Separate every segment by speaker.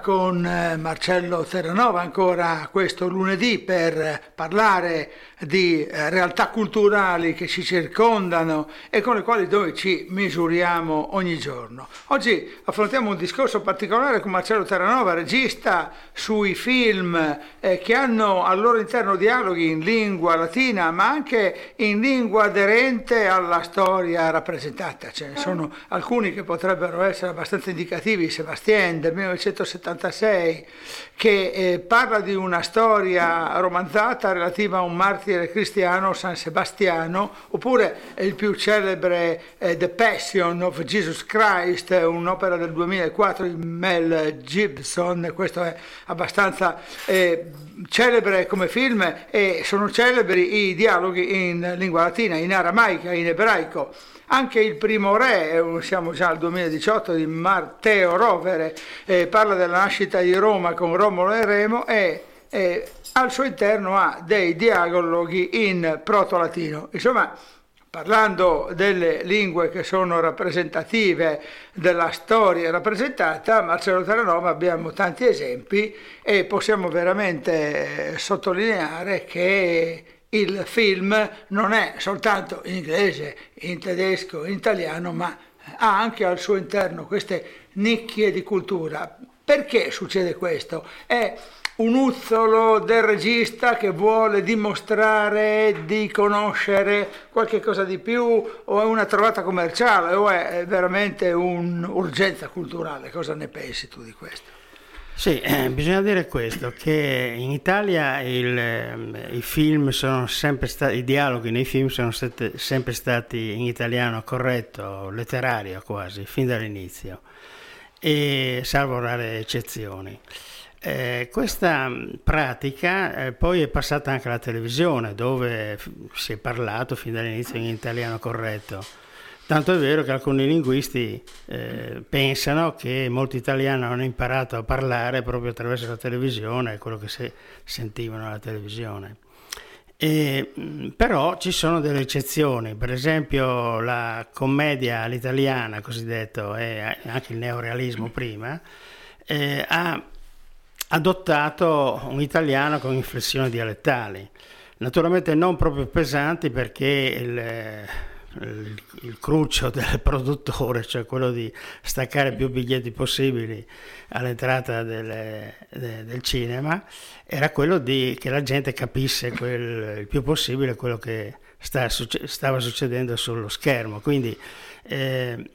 Speaker 1: con eh, Marcello Terranova ancora questo lunedì per parlare di eh, realtà culturali che ci circondano e con le quali noi ci misuriamo ogni giorno. Oggi affrontiamo un discorso particolare con Marcello Terranova, regista sui film eh, che hanno al loro interno dialoghi in lingua latina ma anche in lingua aderente alla storia rappresentata. Ce ne sono alcuni che potrebbero essere abbastanza indicativi, Sebastien del 1976 che eh, parla di una storia romanzata relativa a un martire cristiano, San Sebastiano, oppure il più celebre eh, The Passion of Jesus Christ, un'opera del 2004 di Mel Gibson, questo è abbastanza eh, celebre come film e sono celebri i dialoghi in lingua latina, in aramaica, in ebraico. Anche il primo re, siamo già al 2018, di Matteo Rovere, eh, parla della nascita di Roma con Romolo e Remo e eh, al suo interno ha dei dialoghi in proto-latino. Insomma, parlando delle lingue che sono rappresentative della storia rappresentata, Marcello Terranova abbiamo tanti esempi e possiamo veramente sottolineare che il film non è soltanto in inglese, in tedesco, in italiano, ma ha anche al suo interno queste nicchie di cultura. Perché succede questo? È un uzzolo del regista che vuole dimostrare di conoscere qualche cosa di più o è una trovata commerciale o è veramente un'urgenza culturale? Cosa ne pensi tu di questo?
Speaker 2: Sì, bisogna dire questo, che in Italia il, i film sono sempre stati, i dialoghi nei film sono stati, sempre stati in italiano corretto, letterario quasi, fin dall'inizio, e salvo rare eccezioni. Eh, questa pratica eh, poi è passata anche alla televisione, dove si è parlato fin dall'inizio in italiano corretto Tanto è vero che alcuni linguisti eh, pensano che molti italiani hanno imparato a parlare proprio attraverso la televisione, quello che se, sentivano alla televisione. E, però ci sono delle eccezioni, per esempio la commedia all'italiana, cosiddetto, e anche il neorealismo prima, eh, ha adottato un italiano con inflessioni dialettali, naturalmente non proprio pesanti perché il il, il cruccio del produttore, cioè quello di staccare più biglietti possibili all'entrata delle, de, del cinema, era quello di che la gente capisse quel, il più possibile quello che sta, stava succedendo sullo schermo. Quindi eh,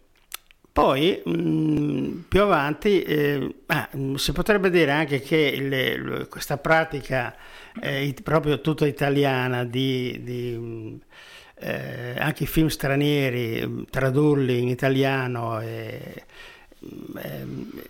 Speaker 2: poi mh, più avanti eh, ah, si potrebbe dire anche che le, questa pratica eh, proprio tutta italiana di, di eh, anche i film stranieri, mm, tradurli in italiano, e, eh,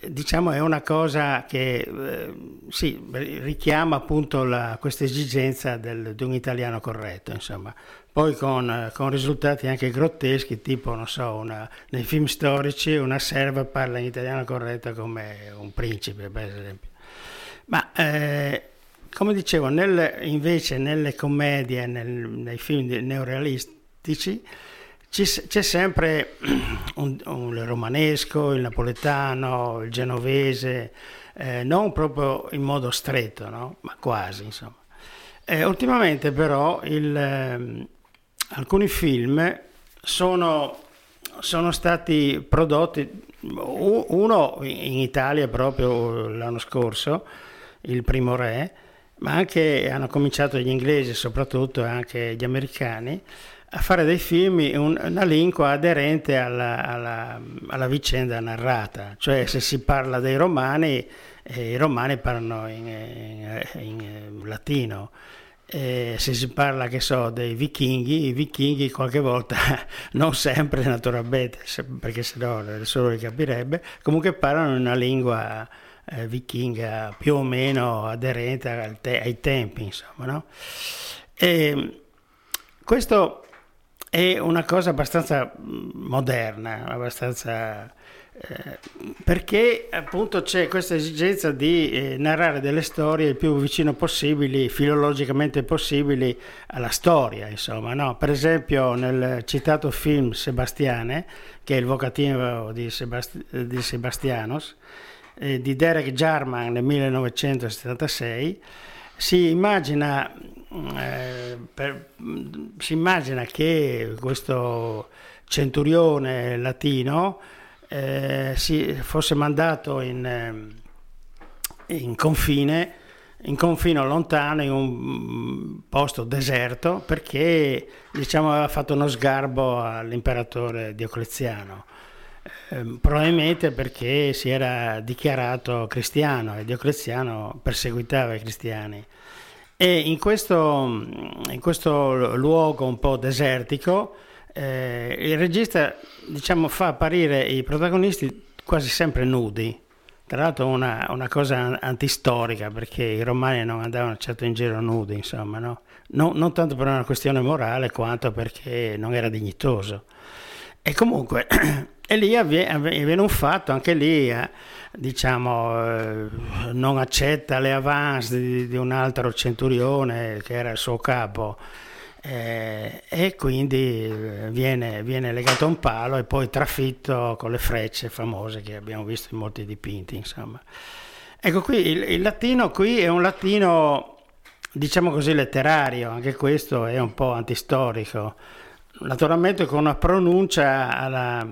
Speaker 2: diciamo è una cosa che eh, sì, richiama appunto questa esigenza del, di un italiano corretto, insomma. Poi con, con, risultati anche grotteschi, tipo, non so, una, nei film storici una serva parla in italiano corretto come un principe, per esempio. Ma eh, come dicevo, nel, invece nelle commedie, nel, nei film neorealistici, c'è sempre un, un, romanesco, il napoletano, il genovese, eh, non proprio in modo stretto, no? ma quasi insomma. Eh, ultimamente però il, eh, alcuni film sono, sono, stati prodotti, uno in Italia proprio l'anno scorso, Il primo re, ma anche hanno cominciato gli inglesi, soprattutto anche gli americani, a fare dei film in una lingua aderente alla, alla, alla, vicenda narrata, cioè se si parla dei romani, eh, i romani parlano in, in, in latino, e se si parla, che so, dei vichinghi, i vichinghi qualche volta, non sempre naturalmente, perché sennò nessuno li capirebbe, comunque parlano una lingua eh, vichinga più o meno aderente te- ai tempi, insomma. No? E questo è una cosa abbastanza mm, moderna, abbastanza... Eh, perché appunto c'è questa esigenza di eh, narrare delle storie il più vicino possibili, filologicamente possibili alla storia, insomma, no? Per esempio nel citato film Sebastiane, che è il vocativo di, Sebast- di Sebastianos, eh, di Derek Jarman nel 1976, si immagina, eh, per, si immagina che questo centurione latino eh, si fosse mandato in, eh, in confine in confino lontano, in un posto deserto, perché diciamo, aveva fatto uno sgarbo all'imperatore Diocleziano. Eh, probabilmente perché si era dichiarato cristiano e Diocleziano perseguitava i cristiani. E in questo, in questo luogo un po' desertico, eh, il regista diciamo, fa apparire i protagonisti quasi sempre nudi tra l'altro una, una, cosa antistorica perché i romani non andavano certo in giro nudi, insomma, no? non, non tanto per una questione morale quanto perché non era dignitoso. E comunque, e lì avviene un fatto, anche lì, eh, diciamo, eh, non accetta le avance di, un altro centurione che era il suo capo eh, e quindi viene, viene, legato a un palo e poi trafitto con le frecce famose che abbiamo visto in molti dipinti insomma. ecco qui il, il latino qui è un latino diciamo così letterario anche questo è un po' antistorico naturalmente con una pronuncia alla,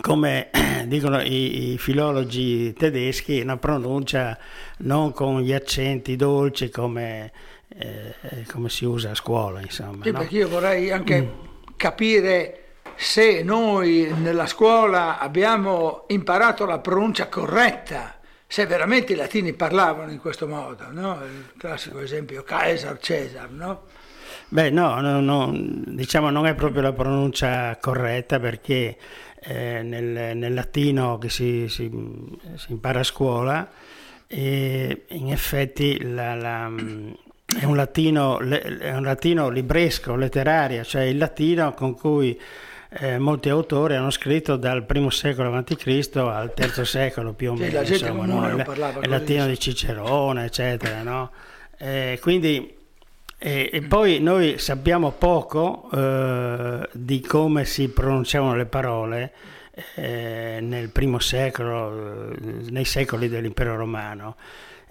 Speaker 2: come dicono i, i, filologi tedeschi, una pronuncia non con gli accenti dolci come eh, eh, come si usa a scuola, insomma.
Speaker 1: Sì,
Speaker 2: no?
Speaker 1: perché io vorrei anche mm. capire se noi nella scuola abbiamo imparato la pronuncia corretta, se veramente i latini parlavano in questo modo, no? Il classico esempio Caesar, Cesar, no?
Speaker 2: Beh, no, no, no, diciamo non è proprio la pronuncia corretta perché eh, nel, nel, latino che si, si, si impara a scuola, e in effetti la, la, è un latino, è un latino libresco, letterario, cioè il latino con cui eh, molti autori hanno scritto dal primo secolo a.C. al terzo secolo più o meno.
Speaker 1: Gente insomma, no? il,
Speaker 2: il latino di Cicerone, eccetera. No? Eh, quindi, eh, e poi noi sappiamo poco eh, di come si pronunciavano le parole eh, nel primo secolo, eh, nei secoli dell'impero romano.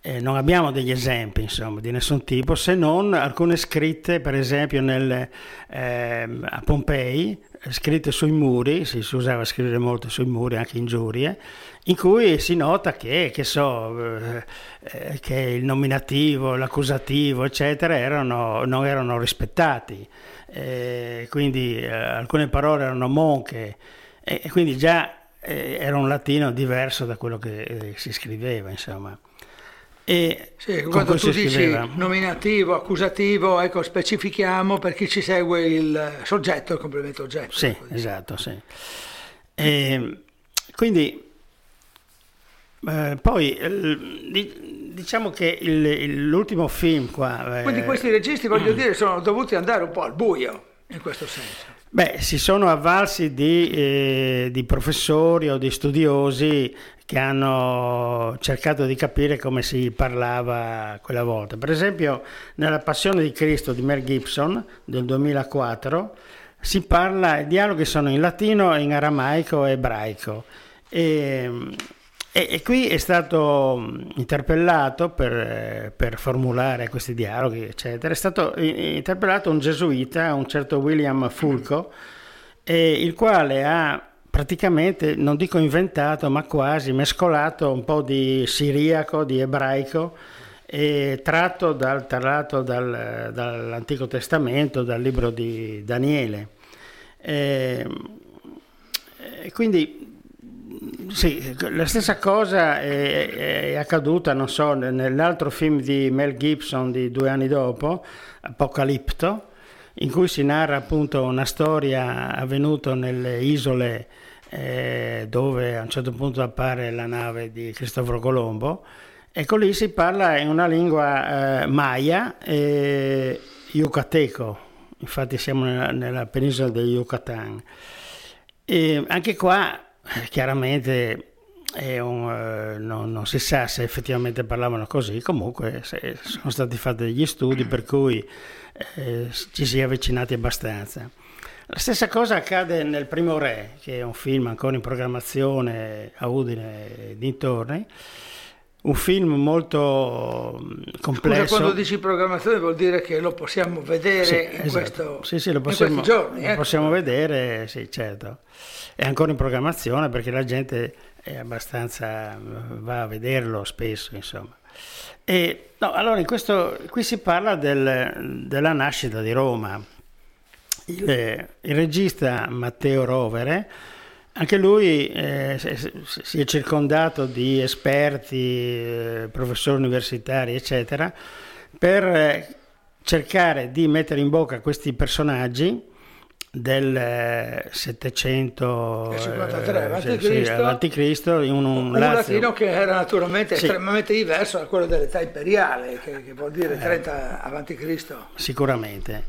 Speaker 2: Eh, non abbiamo degli esempi insomma, di nessun tipo se non alcune scritte per esempio nel, eh, a Pompei scritte sui muri si, usava scrivere molto sui muri anche ingiurie in cui si nota che, che, so, eh, eh che il nominativo l'accusativo eccetera erano, non erano rispettati. Eh, quindi eh, alcune parole erano monche e quindi già era un latino diverso da quello che si scriveva insomma
Speaker 1: e sì, quando tu dici scriveva. nominativo, accusativo, ecco, specifichiamo per chi ci segue il soggetto il complemento oggetto.
Speaker 2: Sì, esatto, sì. E, quindi, eh, poi, eh, diciamo che il, il, l'ultimo film qua...
Speaker 1: Eh, quindi questi registi, voglio dire, sono dovuti andare un po' al buio, in questo senso.
Speaker 2: Beh, si sono avvalsi di, eh, di, professori o di studiosi che hanno cercato di capire come si parlava quella volta. Per esempio, nella Passione di Cristo di Mel Gibson del 2004 si parla, i dialoghi sono in latino, in aramaico e ebraico. E, e, e, qui è stato interpellato per, per, formulare questi dialoghi, eccetera. È stato interpellato un gesuita, un certo William Fulco, il quale ha praticamente, non dico inventato, ma quasi mescolato un po' di siriaco, di ebraico, tratto dal, tra l'altro dal, dall'Antico Testamento, dal libro di Daniele. E, e quindi sì, la stessa cosa è, è, accaduta, non so, nell'altro film di Mel Gibson di due anni dopo, Apocalipto, in cui si narra appunto una storia avvenuta nelle isole eh, dove a un certo punto appare la nave di Cristoforo Colombo. Ecco lì si parla in una lingua eh, maya e yucateco, infatti siamo nella, nella penisola del Yucatan. E anche qua eh, chiaramente un, eh, non, non, si sa se effettivamente parlavano così, comunque sono stati fatti degli studi per cui eh, ci si è avvicinati abbastanza. La stessa cosa accade nel Primo Re, che è un film ancora in programmazione a Udine e dintorni. Un film molto mm, complesso.
Speaker 1: Scusa, quando dici programmazione vuol dire che lo possiamo vedere
Speaker 2: sì,
Speaker 1: in,
Speaker 2: esatto.
Speaker 1: questo,
Speaker 2: sì, sì, lo possiamo,
Speaker 1: in questi giorni.
Speaker 2: Lo
Speaker 1: ecco.
Speaker 2: possiamo vedere, sì, certo. È ancora in programmazione perché la gente è abbastanza va a vederlo spesso, insomma. E, no, allora, in questo, qui si parla del, della nascita di Roma. Il, il, regista Matteo Rovere, anche lui eh, si è circondato di esperti, eh, professori universitari, eccetera, per eh, cercare di mettere in bocca questi personaggi del 753
Speaker 1: avanti,
Speaker 2: Cristo in un, un,
Speaker 1: un latino che era naturalmente
Speaker 2: sì.
Speaker 1: estremamente diverso da quello dell'età imperiale che, che vuol dire 30 avanti Cristo.
Speaker 2: Sicuramente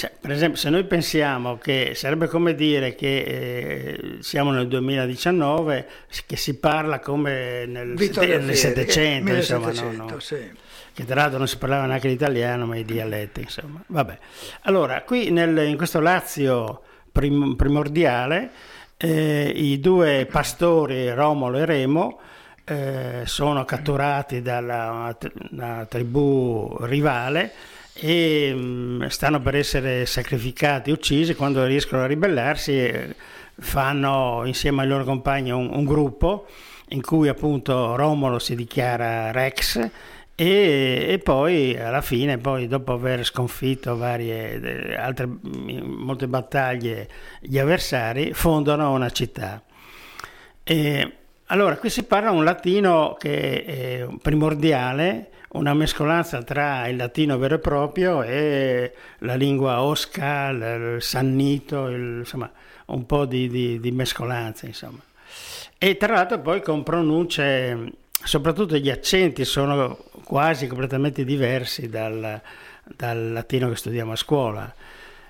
Speaker 2: cioè, per esempio se noi pensiamo che sarebbe come dire che eh, siamo nel 2019 che si parla come nel, nel 700 insomma no, no.
Speaker 1: Sì
Speaker 2: che tra l'altro non si parlava neanche l'italiano, ma i dialetti, insomma. Vabbè. Allora, qui nel, in questo Lazio prim, primordiale, eh, i due pastori, Romolo e Remo, eh, sono catturati dalla una tribù rivale e mh, stanno per essere sacrificati, uccisi, quando riescono a ribellarsi fanno insieme ai loro compagni un, un gruppo in cui appunto Romolo si dichiara Rex e, e, poi alla fine, poi dopo aver sconfitto varie, altre, molte battaglie gli avversari, fondano una città. E, allora, qui si parla un latino che è primordiale, una mescolanza tra il latino vero e proprio e la lingua osca, il sannito, il, insomma, un po' di, di, di mescolanza, insomma. E tra l'altro poi con pronunce soprattutto gli accenti sono quasi completamente diversi dal, dal latino che studiamo a scuola.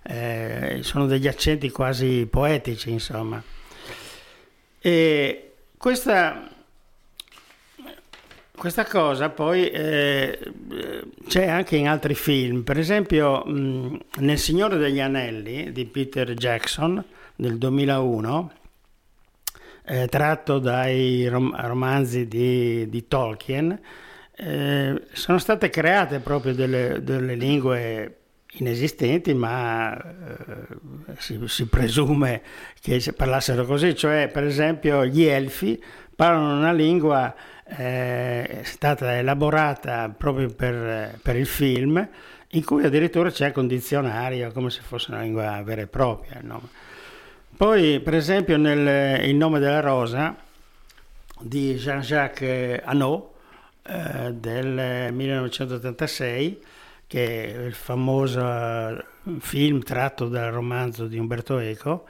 Speaker 2: Eh, sono degli accenti quasi poetici, insomma. E questa, questa cosa poi eh, c'è anche in altri film, per esempio mh, nel Signore degli Anelli di Peter Jackson del 2001 eh, tratto dai rom- romanzi di, di Tolkien, eh, sono state create proprio delle, delle lingue inesistenti, ma eh, si, si, presume che parlassero così, cioè per esempio gli elfi parlano una lingua eh, stata elaborata proprio per, per, il film, in cui addirittura c'è condizionario come se fosse una lingua vera e propria. No? Poi, per esempio, nel Il nome della rosa di Jean-Jacques Annaud eh, del 1986, che è il famoso eh, film tratto dal romanzo di Umberto Eco,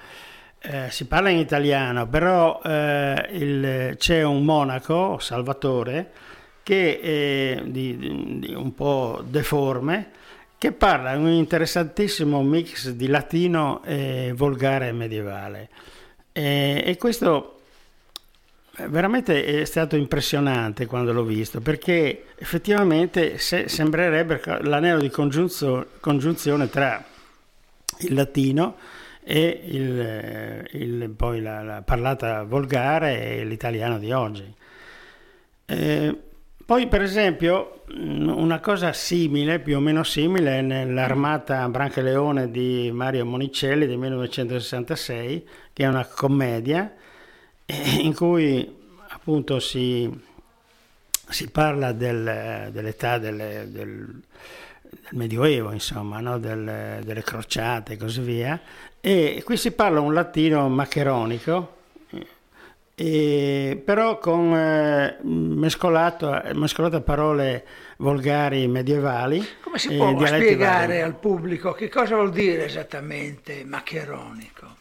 Speaker 2: eh, si parla in italiano, però eh, il, c'è un monaco, Salvatore, che è di, di un po' deforme, che parla un interessantissimo mix di latino e volgare medievale. E, e questo veramente è stato impressionante quando l'ho visto, perché effettivamente se, sembrerebbe l'anello di congiunzione tra il latino e il, il, poi la, la, parlata volgare e l'italiano di oggi. Eh, poi per esempio una cosa simile, più o meno simile, nell'Armata Branca Leone di Mario Monicelli del 1966, che è una commedia in cui appunto si, si parla del, dell'età delle, del, del, Medioevo, insomma, no? del, delle crociate e così via, e qui si parla un latino maccheronico e, però con eh, mescolato, mescolato a parole volgari medievali.
Speaker 1: Come si può spiegare vari. al pubblico che cosa vuol dire esattamente maccheronico?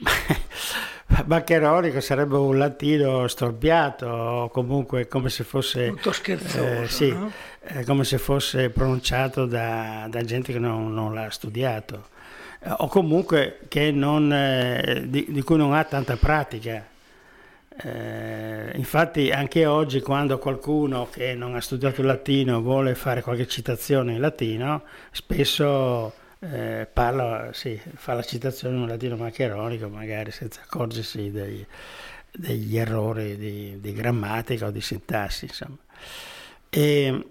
Speaker 2: Maccheronico sarebbe un latino storpiato o comunque come se fosse
Speaker 1: molto scherzoso
Speaker 2: eh, sì,
Speaker 1: no?
Speaker 2: Eh, come se fosse pronunciato da, da gente che non, non l'ha studiato eh, o comunque non, eh, di, di cui non ha tanta pratica eh, infatti anche oggi quando qualcuno che non ha studiato il latino vuole fare qualche citazione in latino, spesso eh, parla, sì, fa la citazione in un latino maccheronico, magari senza accorgersi dei, degli errori di, di, grammatica o di sintassi. Insomma. E,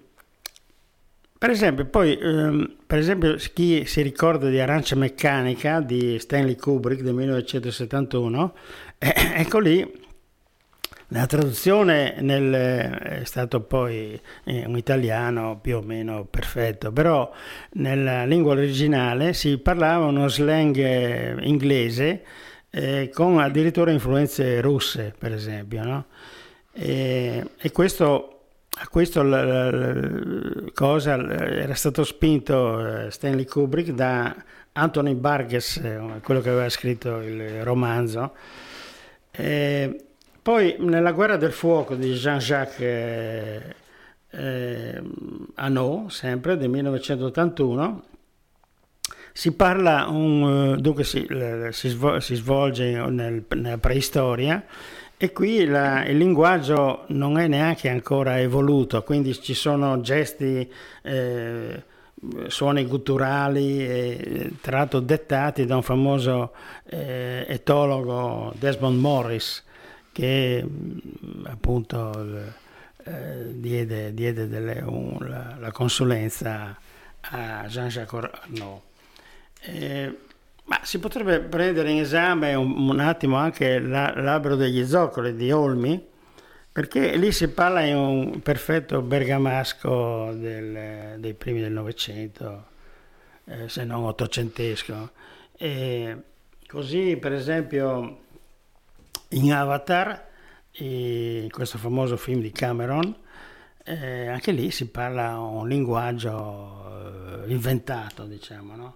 Speaker 2: per esempio, poi, ehm, per esempio, chi si ricorda di Arancia Meccanica di Stanley Kubrick del 1971, eh, ecco lì la traduzione nel, è stato poi eh, un italiano più o meno perfetto, però nella lingua originale si parlava uno slang eh, inglese eh, con addirittura influenze russe, per esempio. No? E, e, questo, a questo la, la, la, cosa era stato spinto eh, Stanley Kubrick da Anthony Burgess, eh, quello che aveva scritto il romanzo. E, poi nella guerra del fuoco di Jean-Jacques eh, eh, Annaud, sempre del 1981, si parla, un, dunque si, si, svolge nel, nella preistoria e qui la, il linguaggio non è neanche ancora evoluto, quindi ci sono gesti, eh, suoni gutturali, eh, tra l'altro dettati da un famoso eh, etologo Desmond Morris che mm, appunto eh, diede, diede delle, un, la, la, consulenza a Jean-Jacques Arnaud. Ma si potrebbe prendere in esame un, un attimo anche la, l'albero degli zoccoli di Olmi, perché lì si parla in un perfetto bergamasco del, dei primi del Novecento, eh, se non ottocentesco. E così, per esempio, in Avatar, in questo famoso film di Cameron, eh, anche lì si parla un linguaggio eh, inventato, diciamo. No?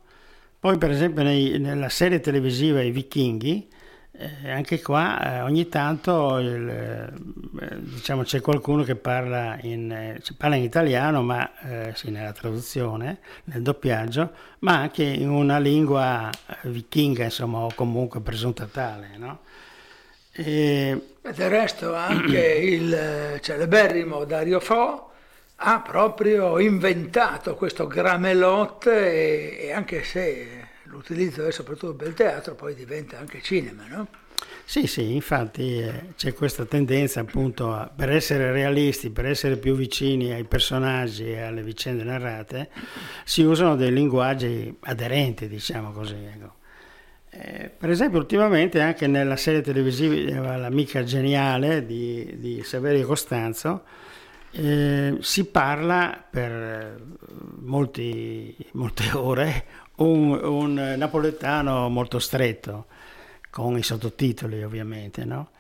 Speaker 2: Poi, per esempio, nei, nella serie televisiva I Vichinghi, eh, anche qua eh, ogni tanto il, eh, diciamo, c'è qualcuno che parla in, eh, parla in italiano, ma sì, nella traduzione, nel doppiaggio, ma anche in una lingua vichinga, insomma, o comunque presunta tale. No?
Speaker 1: E... Del resto anche il celeberrimo Dario Fo ha proprio inventato questo gramelot e, e anche se l'utilizzo è soprattutto per il teatro poi diventa anche cinema, no?
Speaker 2: Sì, sì, infatti eh, c'è questa tendenza appunto a, per essere realisti, per essere più vicini ai personaggi e alle vicende narrate, si usano dei linguaggi aderenti, diciamo così. Ecco. Eh, per esempio, ultimamente anche nella serie televisiva L'amica geniale di, di Saverio Costanzo eh, si parla per eh, molti, molte ore un, un, napoletano molto stretto, con i sottotitoli ovviamente. No?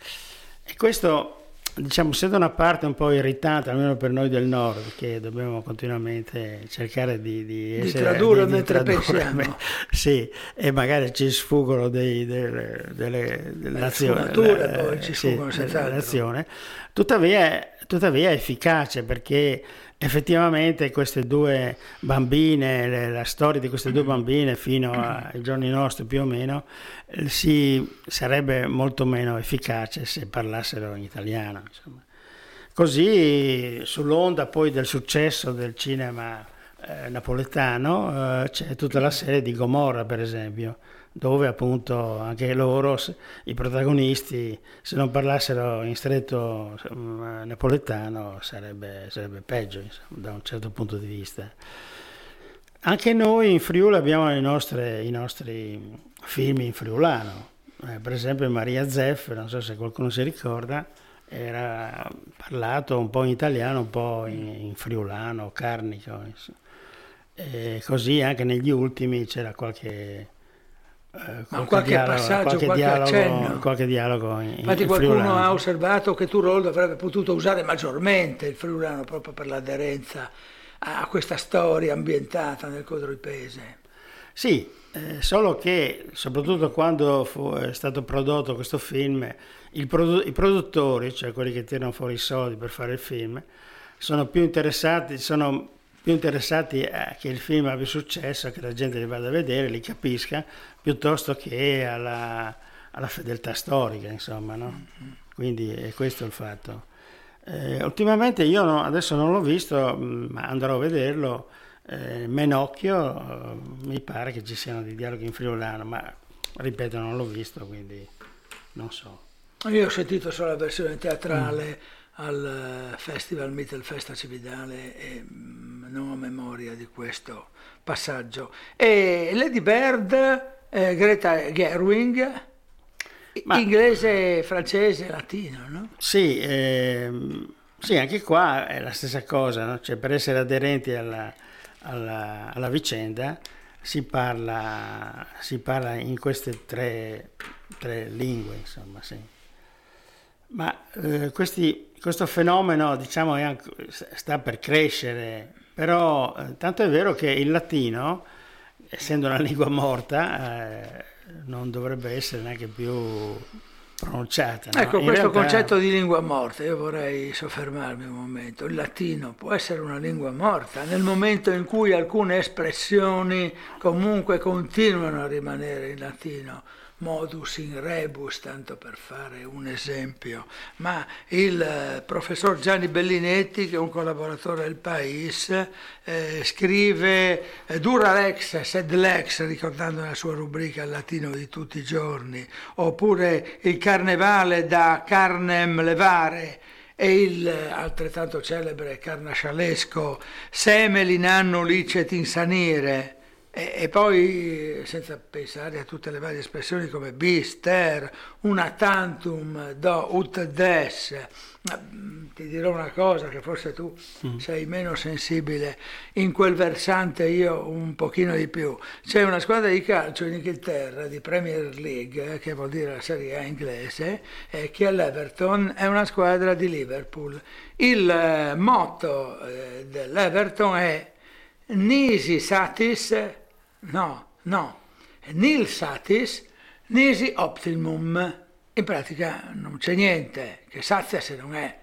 Speaker 2: E questo diciamo, essendo una parte un po' irritante, almeno per noi del nord, che dobbiamo continuamente cercare di, di,
Speaker 1: essere, di tradurre di, mentre tradurre, pensiamo.
Speaker 2: Sì, e magari ci sfuggono dei, delle, delle, delle nazioni.
Speaker 1: poi ci sfuggono sì,
Speaker 2: nazione. Tuttavia, tuttavia è efficace perché effettivamente queste due bambine, la storia di queste due bambine fino ai giorni nostri più o meno, eh, si, sarebbe molto meno efficace se parlassero in italiano. Insomma. Così sull'onda poi del successo del cinema eh, napoletano eh, c'è tutta la serie di Gomorra per esempio dove appunto anche loro, i protagonisti, se non parlassero in stretto napoletano sarebbe, sarebbe peggio insomma, da un certo punto di vista. Anche noi in Friuli abbiamo nostre, i nostri film in friulano, eh, per esempio Maria Zeff, non so se qualcuno si ricorda, era parlato un po' in italiano, un po' in, in friulano, carnico. E così anche negli ultimi c'era qualche
Speaker 1: eh, qualche, qualche dialogo, passaggio, qualche, qualche dialogo, accenno.
Speaker 2: Qualche dialogo in,
Speaker 1: Infatti
Speaker 2: in
Speaker 1: qualcuno
Speaker 2: friulano.
Speaker 1: ha osservato che Turoldo avrebbe potuto usare maggiormente il friulano proprio per l'aderenza a questa storia ambientata nel Codroipese.
Speaker 2: Sì, eh, solo che soprattutto quando fu, è stato prodotto questo film, produ- i produttori, cioè quelli che tirano fuori i soldi per fare il film, sono più interessati, sono più interessati a che il film abbia successo, a che la gente li vada a vedere, li capisca, piuttosto che alla, alla fedeltà storica, insomma, no? Quindi è questo il fatto. Eh, ultimamente io no, adesso non l'ho visto, mm, ma andrò a vederlo. Eh, Menocchio, eh, mi pare che ci siano dei dialoghi in friulano, ma ripeto, non l'ho visto, quindi non so.
Speaker 1: Io ho sentito solo la versione teatrale mm. al Festival Mittelfesta Cividale e mm, non ho memoria di questo passaggio. E Lady Bird, eh, Greta Gerwig, Ma, inglese, francese, latino, no?
Speaker 2: Sì, ehm, sì, anche qua è la stessa cosa, no? cioè, per essere aderenti alla, alla, alla vicenda si parla, si parla, in queste tre, tre lingue, insomma, sì. Ma eh, questi, questo fenomeno, diciamo, anche, sta per crescere, però eh, tanto è vero che il latino, essendo una lingua morta, eh, non dovrebbe essere neanche più pronunciata. No?
Speaker 1: Ecco, In questo realtà... concetto di lingua morta, io vorrei soffermarmi un momento. Il latino può essere una lingua morta nel momento in cui alcune espressioni comunque continuano a rimanere in latino modus in rebus, tanto per fare un esempio, ma il eh, professor Gianni Bellinetti, che è un collaboratore del Pais, eh, scrive eh, Dura lex sed lex, ricordando la sua rubrica al latino di tutti i giorni, oppure il carnevale da carnem levare, e il eh, altrettanto celebre carnascialesco Semel in anno licet insanire, e, e, poi, senza pensare a tutte le varie espressioni come bis, ter, una tantum, do, ut des, mm, ti dirò una cosa che forse tu mm. sei meno sensibile, in quel versante io un pochino di più. C'è una squadra di calcio in Inghilterra, di Premier League, che vuol dire la Serie A inglese, eh, che all'Everton è una squadra di Liverpool. Il eh, motto eh, dell'Everton è Nisi Satis no, no, nil satis nisi optimum. In pratica non c'è niente che sazia se non è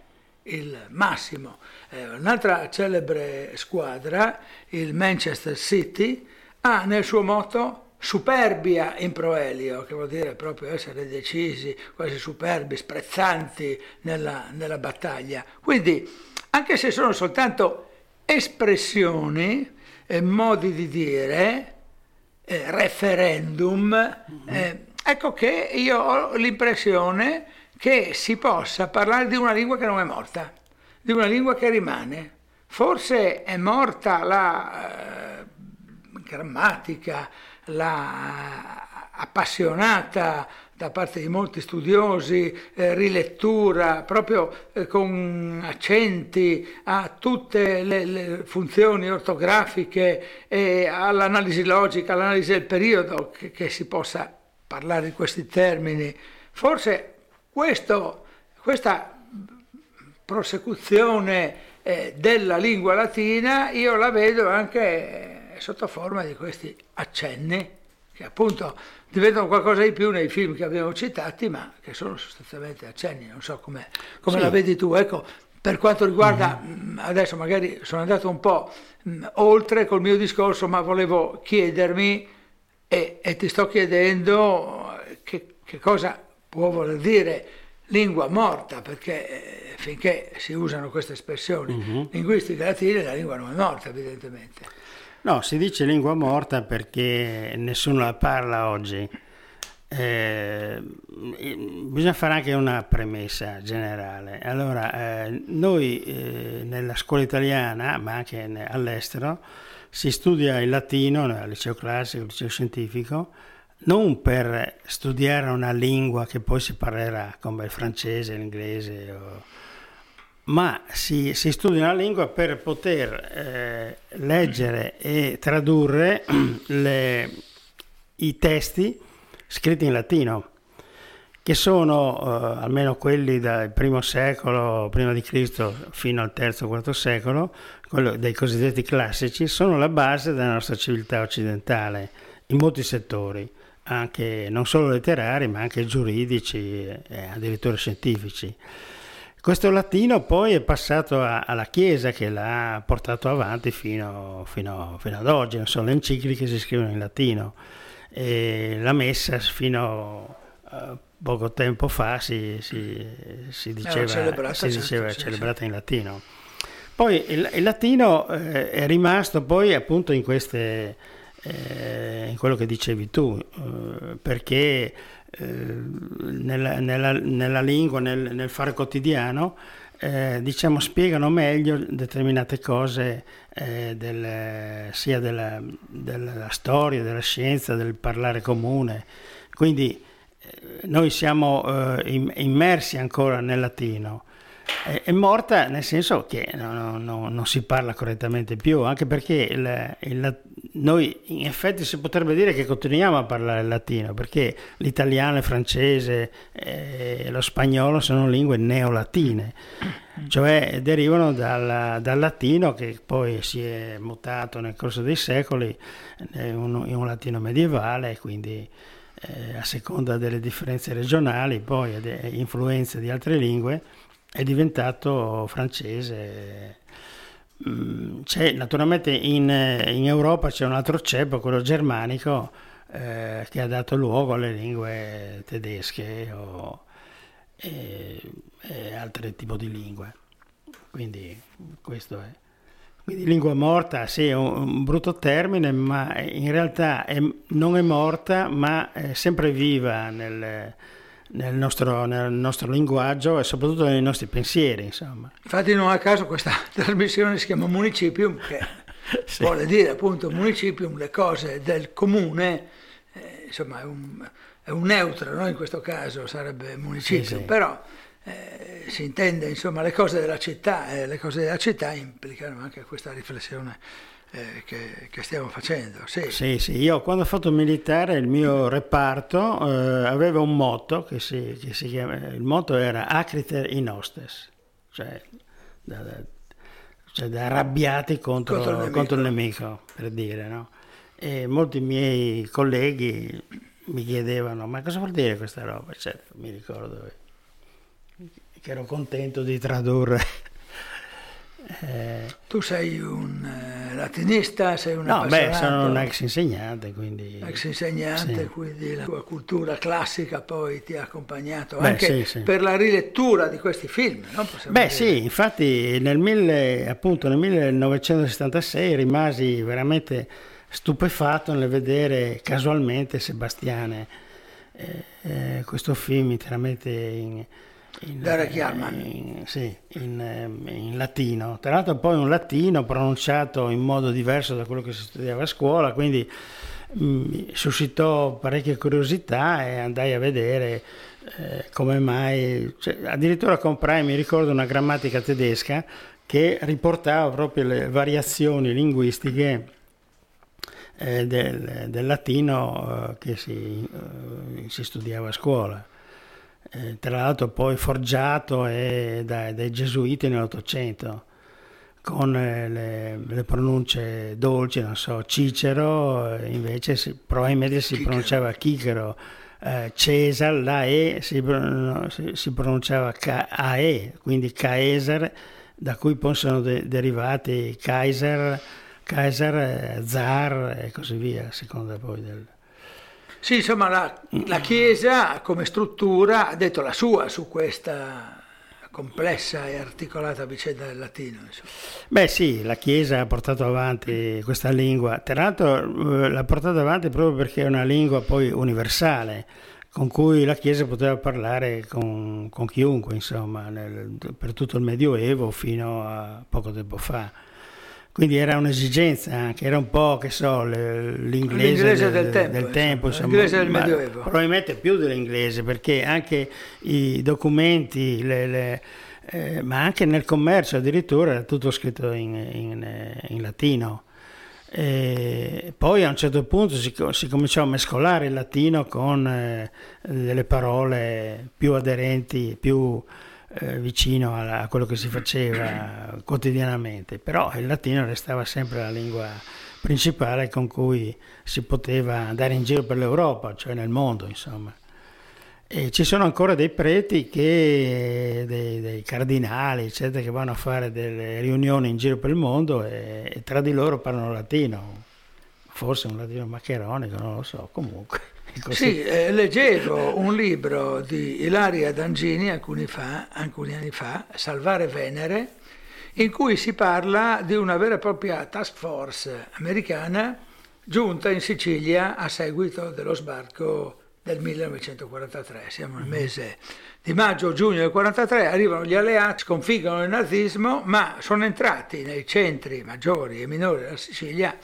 Speaker 1: il massimo. Eh, un'altra celebre squadra, il Manchester City, ha nel suo motto superbia in proelio, che vuol dire proprio essere decisi, quasi superbi, sprezzanti nella, nella battaglia. Quindi, anche se sono soltanto espressioni e modi di dire, eh, referendum, eh, ecco che io ho l'impressione che si possa parlare di una lingua che non è morta, di una lingua che rimane. Forse è morta la eh, grammatica, la appassionata da parte di molti studiosi, eh, rilettura proprio eh, con accenti a tutte le, le funzioni ortografiche e all'analisi logica, all'analisi del periodo, che, che, si possa parlare in questi termini. Forse questo, questa prosecuzione eh, della lingua latina io la vedo anche sotto forma di questi accenni che appunto diventano qualcosa di più nei film che abbiamo citati, ma che sono sostanzialmente accenni, non so come sì. la vedi tu. Ecco, per quanto riguarda, mm-hmm. adesso magari sono andato un po' mh, oltre col mio discorso, ma volevo chiedermi e, e ti sto chiedendo che, che, cosa può voler dire lingua morta, perché eh, finché si usano queste espressioni mm-hmm. linguistiche latine la lingua non è morta evidentemente.
Speaker 2: No, si dice lingua morta perché nessuno la parla oggi. Eh, bisogna fare anche una premessa generale. Allora, eh, noi eh, nella scuola italiana, ma anche all'estero, si studia il latino al liceo classico, al liceo scientifico, non per studiare una lingua che poi si parlerà come il francese, l'inglese o ma si, si, studia una lingua per poter eh, leggere e tradurre le, i testi scritti in latino, che sono eh, almeno quelli dal primo secolo prima di Cristo fino al terzo quarto secolo, quello dei cosiddetti classici, sono la base della nostra civiltà occidentale in molti settori, anche non solo letterari, ma anche giuridici e addirittura scientifici. Questo latino poi è passato a, alla Chiesa che l'ha portato avanti fino, fino, fino, ad oggi, non so, le encicliche si scrivono in latino. E la messa fino a poco tempo fa si, si, si diceva, celebrata, si diceva certo, celebrata in latino. Poi il, il latino eh, è rimasto poi appunto in queste, eh, in quello che dicevi tu, eh, perché eh, nella, nella, nella, lingua, nel, nel fare quotidiano, eh, diciamo, spiegano meglio determinate cose eh, del, sia della, della, storia, della scienza, del parlare comune. Quindi eh, noi siamo eh, immersi ancora nel latino. È morta nel senso che no, no, non si parla correttamente più, anche perché il, il, noi in effetti si potrebbe dire che continuiamo a parlare il latino, perché l'italiano, il francese e lo spagnolo sono lingue neolatine, cioè derivano dal, dal latino che poi si è mutato nel corso dei secoli in un, in un latino medievale, quindi eh, a seconda delle differenze regionali, poi influenze di altre lingue è diventato francese. Mm, c'è, naturalmente in, in, Europa c'è un altro ceppo, quello germanico, eh, che ha dato luogo alle lingue tedesche o, e, e altri tipi di lingue. Quindi questo è. Quindi lingua morta, sì, è un, brutto termine, ma in realtà è, non è morta, ma è sempre viva nel, nel nostro, nel nostro, linguaggio e soprattutto nei nostri pensieri. Insomma.
Speaker 1: Infatti non a caso questa trasmissione si chiama Municipium, che sì. vuole dire appunto Municipium, le cose del comune, eh, insomma è un, è un, neutro, no? in questo caso sarebbe Municipium, sì, sì. però eh, si intende insomma le cose della città e le cose della città implicano anche questa riflessione eh, che, che, stiamo facendo. Sì.
Speaker 2: sì. sì, io quando ho fatto militare il mio reparto eh, aveva un motto che si, che si chiama, il motto era Acriter in hostes, cioè da, da, cioè da arrabbiati contro, contro, il contro, il nemico, per dire, no? E molti miei colleghi mi chiedevano ma cosa vuol dire questa roba, eccetera. Mi ricordo che ero contento di tradurre
Speaker 1: eh, tu sei un latinista, sei un
Speaker 2: No, beh, sono un ex insegnante, quindi...
Speaker 1: Ex insegnante, sì. quindi la tua cultura classica poi ti ha accompagnato beh, anche sì, sì. per la rilettura di questi film, no?
Speaker 2: Beh dire. sì, infatti nel, mille, appunto, nel 1976 rimasi veramente stupefatto nel vedere casualmente Sebastiane, eh, eh, questo film interamente in
Speaker 1: in, Derek Yarman.
Speaker 2: In, sì, in, ehm, in, latino. Tra l'altro poi un latino pronunciato in modo diverso da quello che si studiava a scuola, quindi mh, mm, suscitò parecchie curiosità e andai a vedere eh, come mai... Cioè, addirittura comprai, mi ricordo, una grammatica tedesca che riportava proprio le variazioni linguistiche eh, del, del, latino eh, che si, eh, si studiava a scuola eh, tra l'altro poi forgiato dai, dai gesuiti nell'Ottocento con eh, le, le, pronunce dolci, non so, Cicero eh, invece si, probabilmente si pronunciava Chicero, eh, Cesar, la E si, si, si pronunciava AE, quindi Caesar, da cui poi sono de, derivati Kaiser, Kaiser, eh, Zar e così via, a seconda poi del...
Speaker 1: Sì, insomma, la, la, Chiesa come struttura ha detto la sua su questa complessa e articolata vicenda del latino. Insomma.
Speaker 2: Beh sì, la Chiesa ha portato avanti questa lingua, tra l'altro eh, l'ha portata avanti proprio perché è una lingua poi universale, con cui la Chiesa poteva parlare con, con chiunque, insomma, nel, per tutto il Medioevo fino a poco tempo fa. Quindi era un'esigenza anche, era un po', che so, l'inglese,
Speaker 1: l'inglese del, del, tempo,
Speaker 2: del tempo
Speaker 1: insomma, l'inglese del Medioevo.
Speaker 2: Probabilmente più dell'inglese, perché anche i documenti, le, le, eh, ma anche nel commercio addirittura era tutto scritto in, in, eh, in latino. E poi a un certo punto si, si, cominciò a mescolare il latino con eh, delle parole più aderenti, più eh, vicino a, a, quello che si faceva quotidianamente, però il latino restava sempre la lingua principale con cui si poteva andare in giro per l'Europa, cioè nel mondo, insomma. E ci sono ancora dei preti, che, dei, dei, cardinali, eccetera, che vanno a fare delle riunioni in giro per il mondo e, e tra di loro parlano latino, forse un latino maccheronico, non lo so, comunque.
Speaker 1: Sì, eh, leggevo un libro di Ilaria D'Angini alcuni, fa, alcuni anni fa, Salvare Venere, in cui si parla di una vera e propria task force americana giunta in Sicilia a seguito dello sbarco del 1943. Siamo nel mese di maggio-giugno del 1943, arrivano gli alleati, sconfiggono il nazismo, ma sono entrati nei centri maggiori e minori della Sicilia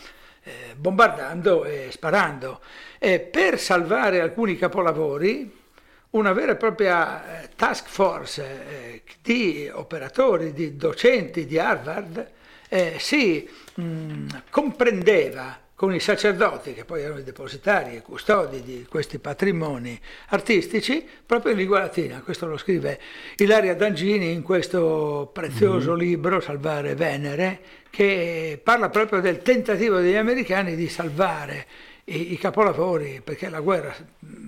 Speaker 1: eh, bombardando e sparando. E per salvare alcuni capolavori, una vera e propria eh, task force eh, di operatori, di docenti di Harvard eh, si mh, comprendeva con i sacerdoti, che poi erano i depositari e custodi di questi patrimoni artistici, proprio in lingua latina. Questo lo scrive Ilaria D'Angini in questo prezioso mm-hmm. libro, Salvare Venere, che parla proprio del tentativo degli americani di salvare i, i capolavori, perché la guerra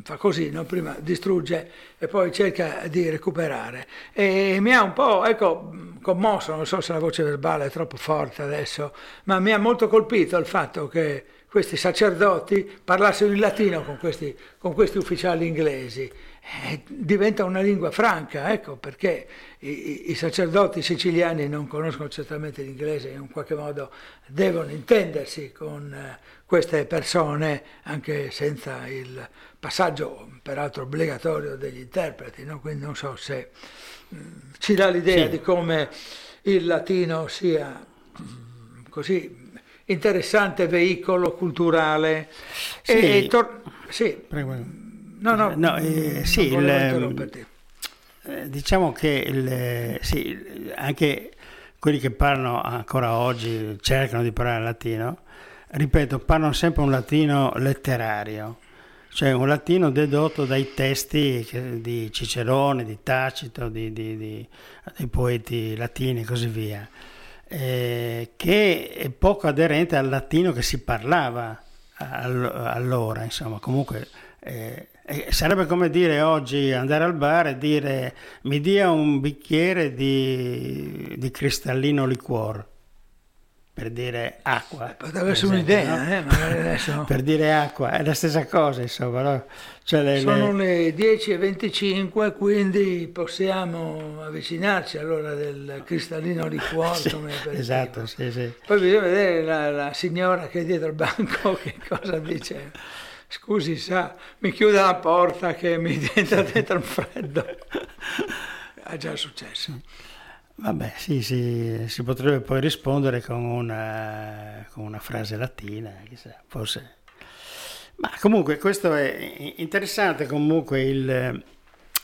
Speaker 1: fa così, no? prima distrugge e poi cerca di recuperare. E mi ha un po' ecco, commosso, non so se la voce verbale è troppo forte adesso, ma mi ha molto colpito il fatto che questi sacerdoti parlassero in latino con questi, con questi ufficiali inglesi eh, diventa una lingua franca, ecco perché i, i, sacerdoti siciliani non conoscono certamente l'inglese e in qualche modo devono intendersi con eh, queste persone anche senza il passaggio peraltro obbligatorio degli interpreti, no? quindi non so se mh, mm, ci dà l'idea sì. di come il latino sia mh, mm, così interessante veicolo culturale.
Speaker 2: Sì, e, tor- sì. Prego No, no, no eh, sì, il, eh, diciamo che il, sì, anche quelli che parlano ancora oggi, cercano di parlare latino, ripeto, parlano sempre un latino letterario, cioè un latino dedotto dai testi di Cicerone, di Tacito, di, di, di, dei poeti latini e così via, eh, che è poco aderente al latino che si parlava allora, insomma, comunque eh, eh, sarebbe come dire oggi andare al bar e dire mi dia un bicchiere di, di cristallino liquore per dire acqua.
Speaker 1: Eh, potrebbe essere un'idea, no? eh? adesso...
Speaker 2: per dire acqua, è la stessa cosa, insomma. No?
Speaker 1: Cioè le, Sono le 10.25, quindi possiamo avvicinarci all'ora del cristallino liquore. sì,
Speaker 2: esatto, sì, sì.
Speaker 1: Poi bisogna vedere la, la signora che è dietro il banco che cosa dice scusi sa, mi chiude la porta che mi entra dentro un freddo. È già successo.
Speaker 2: Vabbè, sì, sì, si potrebbe poi rispondere con una, con una frase latina, chissà, forse. Ma comunque questo è interessante, comunque il,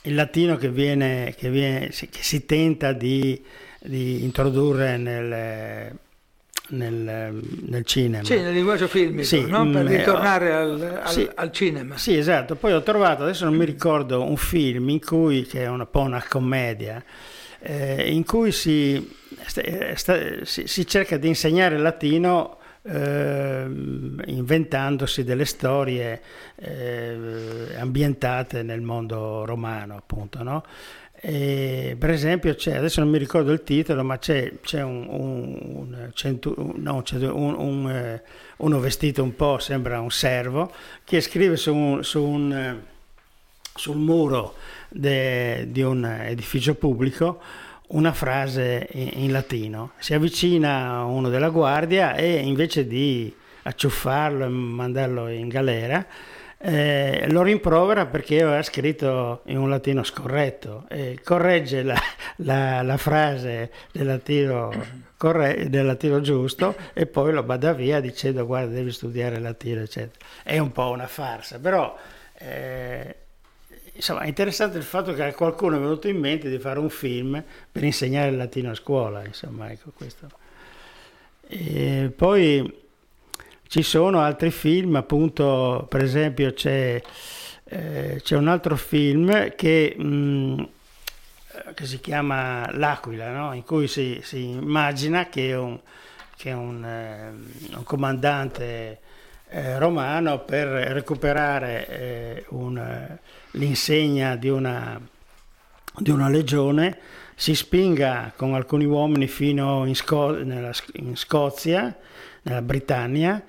Speaker 2: il latino che, viene, che, viene, che si tenta di, di introdurre nel nel, nel, cinema.
Speaker 1: Sì, nel linguaggio filmico, sì, no? per mm, ritornare eh, al, al, sì, al, cinema.
Speaker 2: Sì, esatto. Poi ho trovato, adesso non mi ricordo, un film in cui, che è un po' una commedia, eh, in cui si, sta, si, si, cerca di insegnare il latino eh, inventandosi delle storie eh, ambientate nel mondo romano, appunto, no? E, per esempio, c'è, adesso non mi ricordo il titolo, ma c'è, c'è un, un, un, centu, no, un eh, uno vestito un po', sembra un servo, che scrive su, su sul muro de, di un edificio pubblico una frase in, in, latino. Si avvicina uno della guardia e invece di acciuffarlo e mandarlo in galera, eh, lo rimprovera perché aveva scritto in un latino scorretto e corregge la, la, la frase del latino, corre, del latino, giusto e poi lo bada via dicendo guarda devi studiare latino eccetera. È un po' una farsa, però eh, insomma è interessante il fatto che a qualcuno è venuto in mente di fare un film per insegnare il latino a scuola, insomma ecco questo. E poi ci sono altri film, appunto, per esempio c'è, eh, c'è un altro film che, mh, mm, che si chiama L'Aquila, no? in cui si, si, immagina che un, che un, eh, un comandante eh, romano per recuperare eh, un, l'insegna di una, di una legione si spinga con alcuni uomini fino in, Sco- nella, in Scozia, nella Britannia,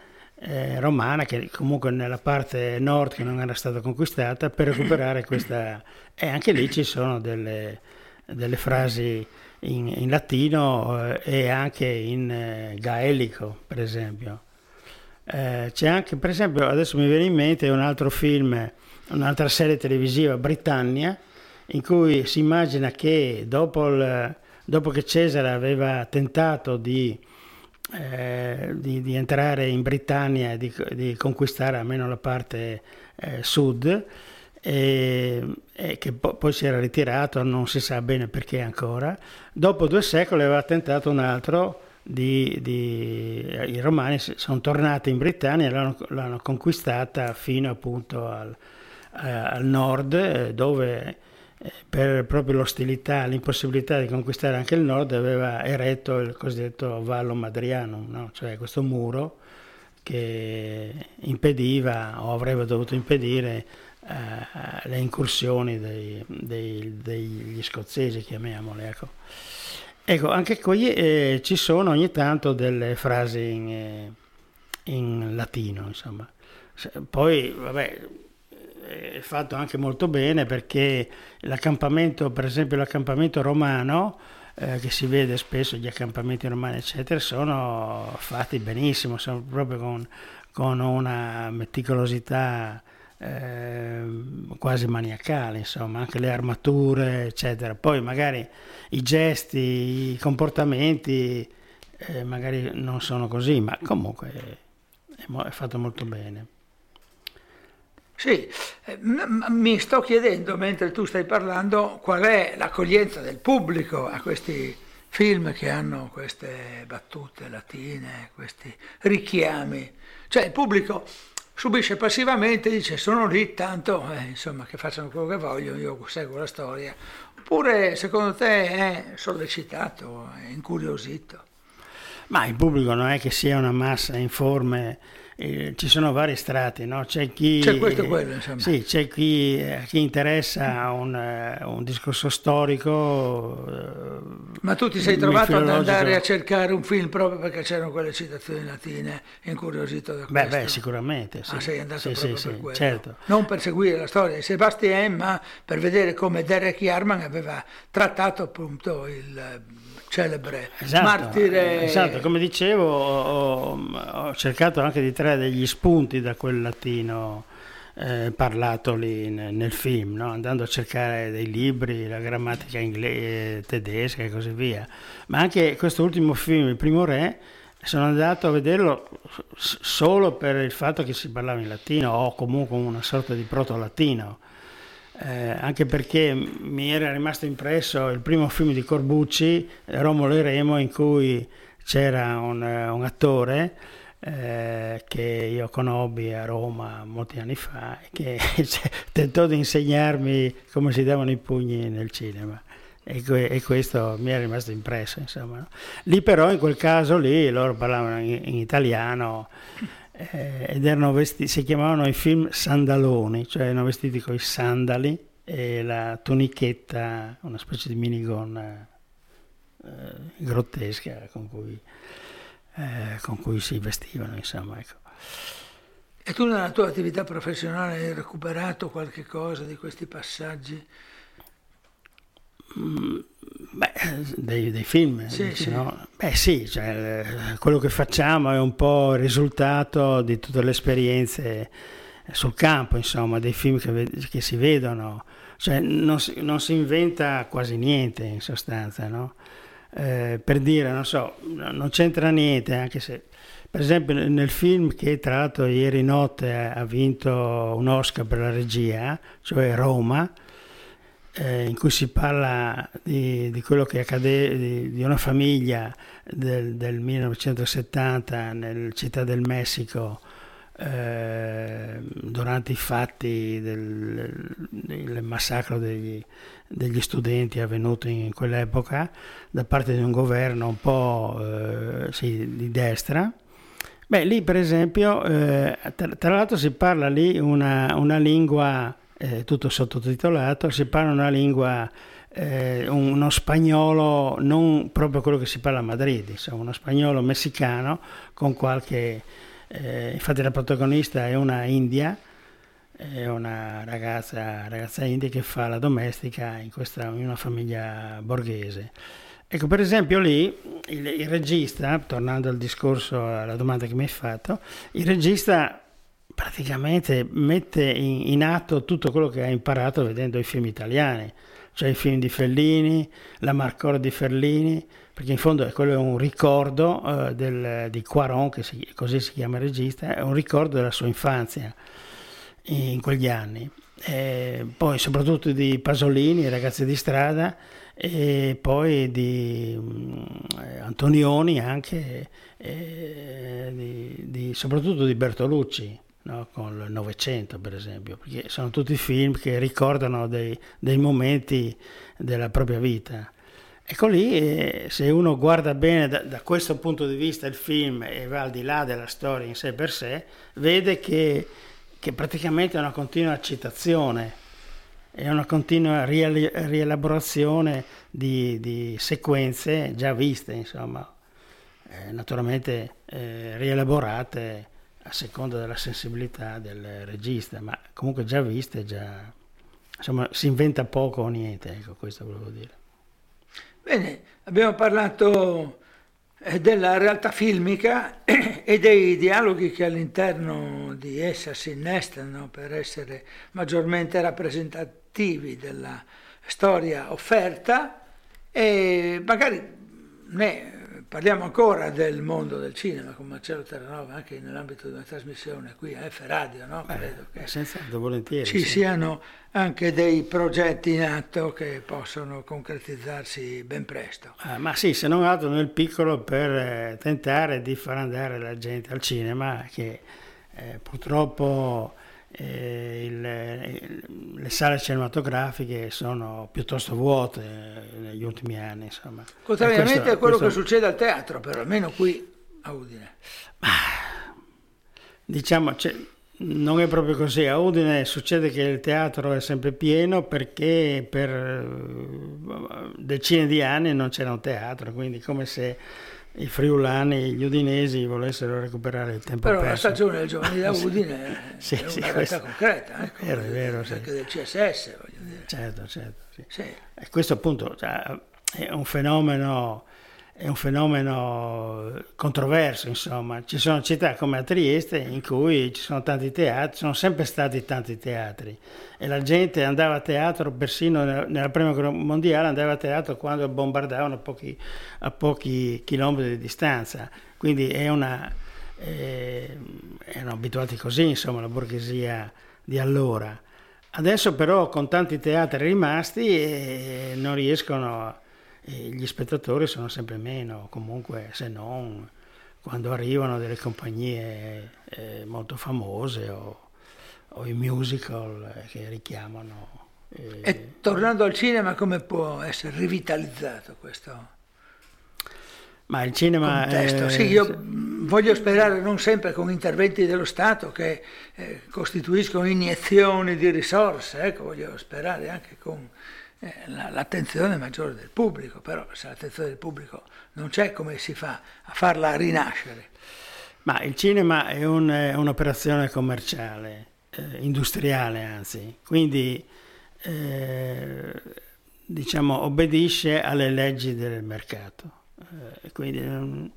Speaker 2: eh, romana, che comunque nella parte nord che non era stata conquistata, per recuperare questa... E anche lì ci sono delle, delle frasi in, in latino eh, e anche in eh, gaelico, per esempio. Eh, c'è anche, per esempio, adesso mi viene in mente un altro film, un'altra serie televisiva, Britannia, in cui si immagina che dopo, il, dopo che Cesare aveva tentato di, eh, di, di, entrare in Britannia e di, di, conquistare almeno la parte eh, sud, e, e che po- poi si era ritirato, non si sa bene perché ancora, dopo due secoli aveva tentato un altro di, di, i romani sono tornati in Britannia e l'hanno, l'hanno conquistata fino appunto al, eh, al nord eh, dove per proprio l'ostilità, l'impossibilità di conquistare anche il nord aveva eretto il cosiddetto Vallo Madriano, no? cioè questo muro che impediva o avrebbe dovuto impedire eh, le incursioni dei, dei, degli scozzesi, chiamiamole. Ecco. Ecco, anche qui eh, ci sono ogni tanto delle frasi in, eh, in latino, insomma. Poi, vabbè, è fatto anche molto bene perché l'accampamento, per esempio l'accampamento romano, eh, che si vede spesso, gli accampamenti romani, eccetera, sono fatti benissimo, sono proprio con, con una meticolosità eh, quasi maniacale, insomma, anche le armature, eccetera. Poi magari i gesti, i comportamenti eh, magari non sono così, ma comunque è, è fatto molto bene.
Speaker 1: Sì, eh, mi sto chiedendo mentre tu stai parlando qual è l'accoglienza del pubblico a questi film che hanno queste battute latine, questi richiami. Cioè il pubblico subisce passivamente, dice sono lì, tanto eh, insomma che facciano quello che vogliono, io seguo la storia. Oppure secondo te è sollecitato, è incuriosito?
Speaker 2: Ma il pubblico non è che sia una massa informe eh, ci sono vari strati, no? c'è chi,
Speaker 1: c'è questo e quello, insomma.
Speaker 2: Sì, c'è chi, eh, chi interessa un, eh, un, discorso storico.
Speaker 1: Eh, Ma tu ti sei trovato ad andare a cercare un film proprio perché c'erano quelle citazioni latine, incuriosito da questo?
Speaker 2: Beh, beh sicuramente. Sì.
Speaker 1: Ah, sei andato sì, proprio
Speaker 2: sì,
Speaker 1: per quello.
Speaker 2: Certo.
Speaker 1: Non per seguire la storia di Sebastien, ma per vedere come Derek Yarman aveva trattato appunto il celebre
Speaker 2: esatto,
Speaker 1: martire.
Speaker 2: Esatto, come dicevo, ho, ho, cercato anche di trarre degli spunti da quel latino eh, parlato lì nel film, no? andando a cercare dei libri, la grammatica inglese, tedesca e così via. Ma anche questo ultimo film, Il primo re, sono andato a vederlo solo per il fatto che si parlava in latino o comunque una sorta di proto-latino eh, anche perché mi era rimasto impresso il primo film di Corbucci, Romolo e Remo, in cui c'era un, un attore eh, che io conobbi a Roma molti anni fa che tentò di insegnarmi come si davano i pugni nel cinema. E, que- e questo mi è rimasto impresso, insomma. Lì però, in quel caso lì, loro parlavano in, in italiano eh, ed erano vestiti, si chiamavano i film sandaloni, cioè erano vestiti con i sandali e la tunichetta, una specie di minigonna eh, grottesca con cui, eh, con cui, si vestivano, insomma. Ecco.
Speaker 1: E tu nella tua attività professionale hai recuperato qualche cosa di questi passaggi?
Speaker 2: Mm, dei, dei film,
Speaker 1: sì,
Speaker 2: sì. No? Beh sì, cioè, quello che facciamo è un po' il risultato di tutte le esperienze sul campo, insomma, dei film che, che si vedono, cioè, non, si, non, si, inventa quasi niente in sostanza, no? eh, per dire, non so, non c'entra niente, anche se per esempio nel film che tra l'altro ieri notte ha vinto un Oscar per la regia, cioè Roma, eh, in cui si parla di, di quello che accade, di, di una famiglia del, del, 1970 nel Città del Messico eh, durante i fatti del, del massacro degli, degli, studenti avvenuto in quell'epoca da parte di un governo un po' eh, sì, di destra. Beh, lì per esempio, eh, tra, tra, l'altro si parla lì una, una lingua eh, tutto sottotitolato, si parla una lingua, eh, uno spagnolo, non proprio quello che si parla a Madrid, insomma, uno spagnolo messicano con qualche... Eh, infatti la protagonista è una india, è una ragazza, ragazza india che fa la domestica in, questa, in una famiglia borghese. Ecco, per esempio lì il, il, regista, tornando al discorso, alla domanda che mi hai fatto, il regista praticamente mette in, in atto tutto quello che ha imparato vedendo i film italiani, cioè i film di Fellini, la Marcora di Fellini, perché in fondo quello è un ricordo eh, del, di Quaron, che si, così si chiama il regista, è un ricordo della sua infanzia in quegli anni. E poi soprattutto di Pasolini, Ragazzi di strada, e poi di eh, Antonioni anche, di, di, soprattutto di Bertolucci. No? con il Novecento per esempio, perché sono tutti film che ricordano dei, dei momenti della propria vita. Ecco lì, eh, se uno guarda bene da, da, questo punto di vista il film e va al di là della storia in sé per sé, vede che, che praticamente è una continua citazione, è una continua rielaborazione di, di sequenze già viste, insomma, eh, naturalmente eh, rielaborate a seconda della sensibilità del regista, ma comunque già viste, già, insomma, si inventa poco o niente, ecco, questo volevo dire.
Speaker 1: Bene, abbiamo parlato eh, della realtà filmica e dei dialoghi che all'interno di essa si innestano per essere maggiormente rappresentativi della storia offerta e magari ne Parliamo ancora del mondo del cinema con Marcello Terranova anche nell'ambito di una trasmissione qui a F Radio, no?
Speaker 2: Beh, Credo che senz'altro, volentieri.
Speaker 1: Ci sì. siano anche dei progetti in atto che possono concretizzarsi ben presto.
Speaker 2: Ah, ma sì, se non altro nel piccolo per eh, tentare di far andare la gente al cinema che eh, purtroppo eh, il, le sale cinematografiche sono piuttosto vuote negli ultimi anni. Insomma.
Speaker 1: Contrariamente questo, a quello questo... che succede al teatro, però almeno qui a Udine.
Speaker 2: Ma, diciamo, cioè, non è proprio così. A Udine succede che il teatro è sempre pieno perché per eh, decine di anni non c'era un teatro, quindi come se i friulani, gli udinesi volessero recuperare il tempo
Speaker 1: Però
Speaker 2: perso.
Speaker 1: la stagione dei giovani da Udine sì, è sì, una realtà concreta,
Speaker 2: è vero, è vero, sì.
Speaker 1: anche del CSS. Voglio dire.
Speaker 2: Certo, certo. Sì. E questo appunto cioè, è un fenomeno è un fenomeno controverso, insomma. Ci sono città come a Trieste in cui ci sono tanti teatri, sono sempre stati tanti teatri e la gente andava a teatro, persino nella prima guerra mondiale andava a teatro quando bombardavano a pochi, a pochi chilometri di distanza. Quindi è una, eh, erano abituati così, insomma, la borghesia di allora. Adesso però con tanti teatri rimasti eh, non riescono a gli spettatori sono sempre meno, comunque se non quando arrivano delle compagnie eh, molto famose o, o, i musical eh, che richiamano.
Speaker 1: Eh, e tornando al cinema, come può essere rivitalizzato questo?
Speaker 2: Ma il cinema...
Speaker 1: Contesto. È... Sì, io voglio sperare non sempre con interventi dello Stato che eh, costituiscono iniezioni di risorse, ecco, voglio sperare anche con eh, l'attenzione maggiore del pubblico, però se l'attenzione del pubblico non c'è, come si fa a farla rinascere?
Speaker 2: Ma il cinema è, un, è un'operazione commerciale, eh, industriale anzi, quindi eh, diciamo obbedisce alle leggi del mercato, eh, quindi non,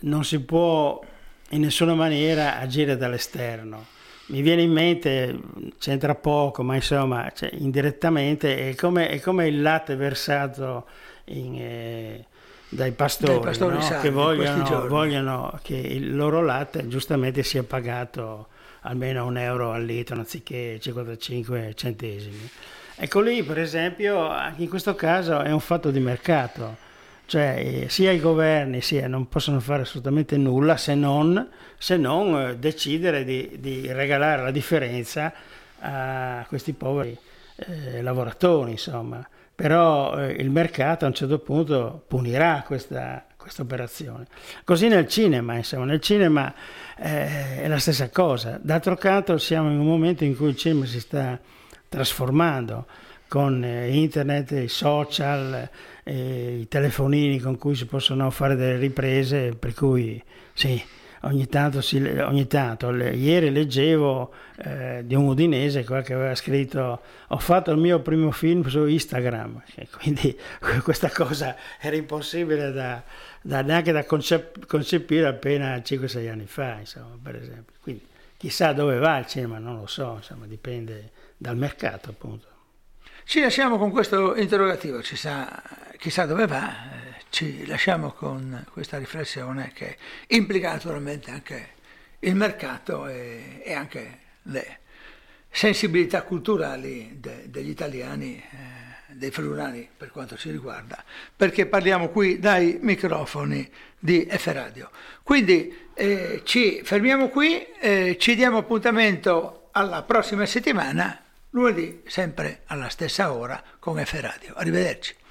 Speaker 2: non si può in nessuna maniera agire dall'esterno mi viene in mente, c'entra poco, ma insomma, cioè, indirettamente, è come, è come, il latte versato in, eh, dai pastori, dai pastori no?
Speaker 1: sani,
Speaker 2: che vogliono, vogliono, che il loro latte giustamente sia pagato almeno un euro al litro anziché 55 centesimi. Ecco lì, per esempio, anche in questo caso è un fatto di mercato cioè eh, sia i governi sia non possono fare assolutamente nulla se non, se non eh, decidere di, di, regalare la differenza a questi poveri eh, lavoratori, insomma. Però eh, il mercato a un certo punto punirà questa, questa operazione. Così nel cinema, insomma, nel cinema eh, è la stessa cosa. D'altro canto siamo in un momento in cui il cinema si sta trasformando con eh, internet, i social, eh, i telefonini con cui si possono fare delle riprese, per cui sì, ogni tanto, si, ogni tanto le, ieri leggevo eh, di un udinese che aveva scritto ho fatto il mio primo film su Instagram, quindi questa cosa era impossibile da, da, neanche da concep- concepire appena 5-6 anni fa, insomma, per esempio. Quindi chissà dove va il cinema, non lo so, insomma, dipende dal mercato appunto.
Speaker 1: Ci lasciamo con questo interrogativo, chissà, chissà dove va, eh, ci lasciamo con questa riflessione che implica naturalmente anche il mercato e, e anche le sensibilità culturali de, degli italiani, eh, dei friulani per quanto ci riguarda, perché parliamo qui dai microfoni di F Radio. Quindi eh, ci fermiamo qui, eh, ci diamo appuntamento alla prossima settimana lunedì sempre alla stessa ora con F Radio. Arrivederci.